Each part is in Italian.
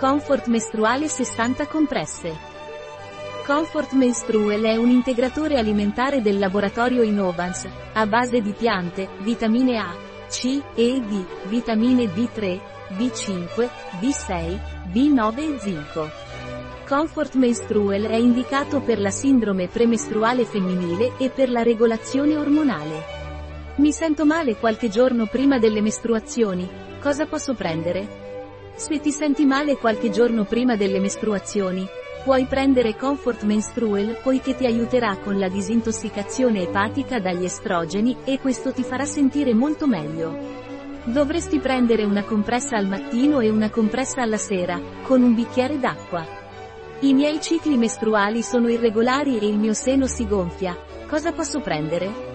Comfort mestruale 60 compresse. Comfort Menstrual è un integratore alimentare del laboratorio Innovans, a base di piante, vitamine A, C, E D, vitamine B3, B5, B6, B9 e zinco. Comfort Menstrual è indicato per la sindrome premestruale femminile e per la regolazione ormonale. Mi sento male qualche giorno prima delle mestruazioni, cosa posso prendere? Se ti senti male qualche giorno prima delle mestruazioni, puoi prendere Comfort Menstrual poiché ti aiuterà con la disintossicazione epatica dagli estrogeni e questo ti farà sentire molto meglio. Dovresti prendere una compressa al mattino e una compressa alla sera, con un bicchiere d'acqua. I miei cicli mestruali sono irregolari e il mio seno si gonfia. Cosa posso prendere?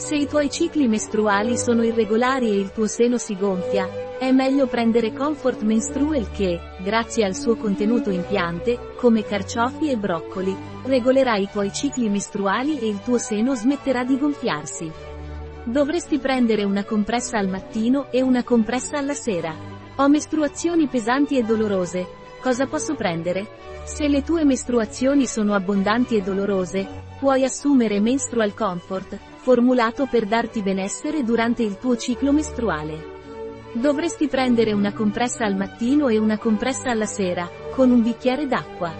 Se i tuoi cicli mestruali sono irregolari e il tuo seno si gonfia, è meglio prendere Comfort Menstrual che, grazie al suo contenuto in piante, come carciofi e broccoli, regolerà i tuoi cicli mestruali e il tuo seno smetterà di gonfiarsi. Dovresti prendere una compressa al mattino e una compressa alla sera. Ho mestruazioni pesanti e dolorose. Cosa posso prendere? Se le tue mestruazioni sono abbondanti e dolorose, puoi assumere Menstrual Comfort, formulato per darti benessere durante il tuo ciclo mestruale. Dovresti prendere una compressa al mattino e una compressa alla sera, con un bicchiere d'acqua.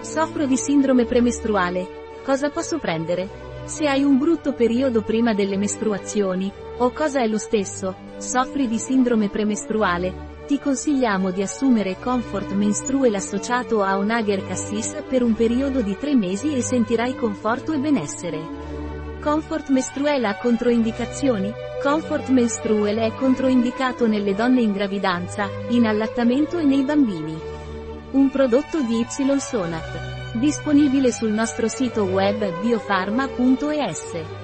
Soffro di sindrome premestruale. Cosa posso prendere? Se hai un brutto periodo prima delle mestruazioni, o cosa è lo stesso, soffri di sindrome premestruale, ti consigliamo di assumere Comfort Menstrual associato a Onager Cassis per un periodo di 3 mesi e sentirai conforto e benessere. Comfort Menstrual ha controindicazioni? Comfort Menstrual è controindicato nelle donne in gravidanza, in allattamento e nei bambini. Un prodotto di Y Sonat. Disponibile sul nostro sito web biofarma.es.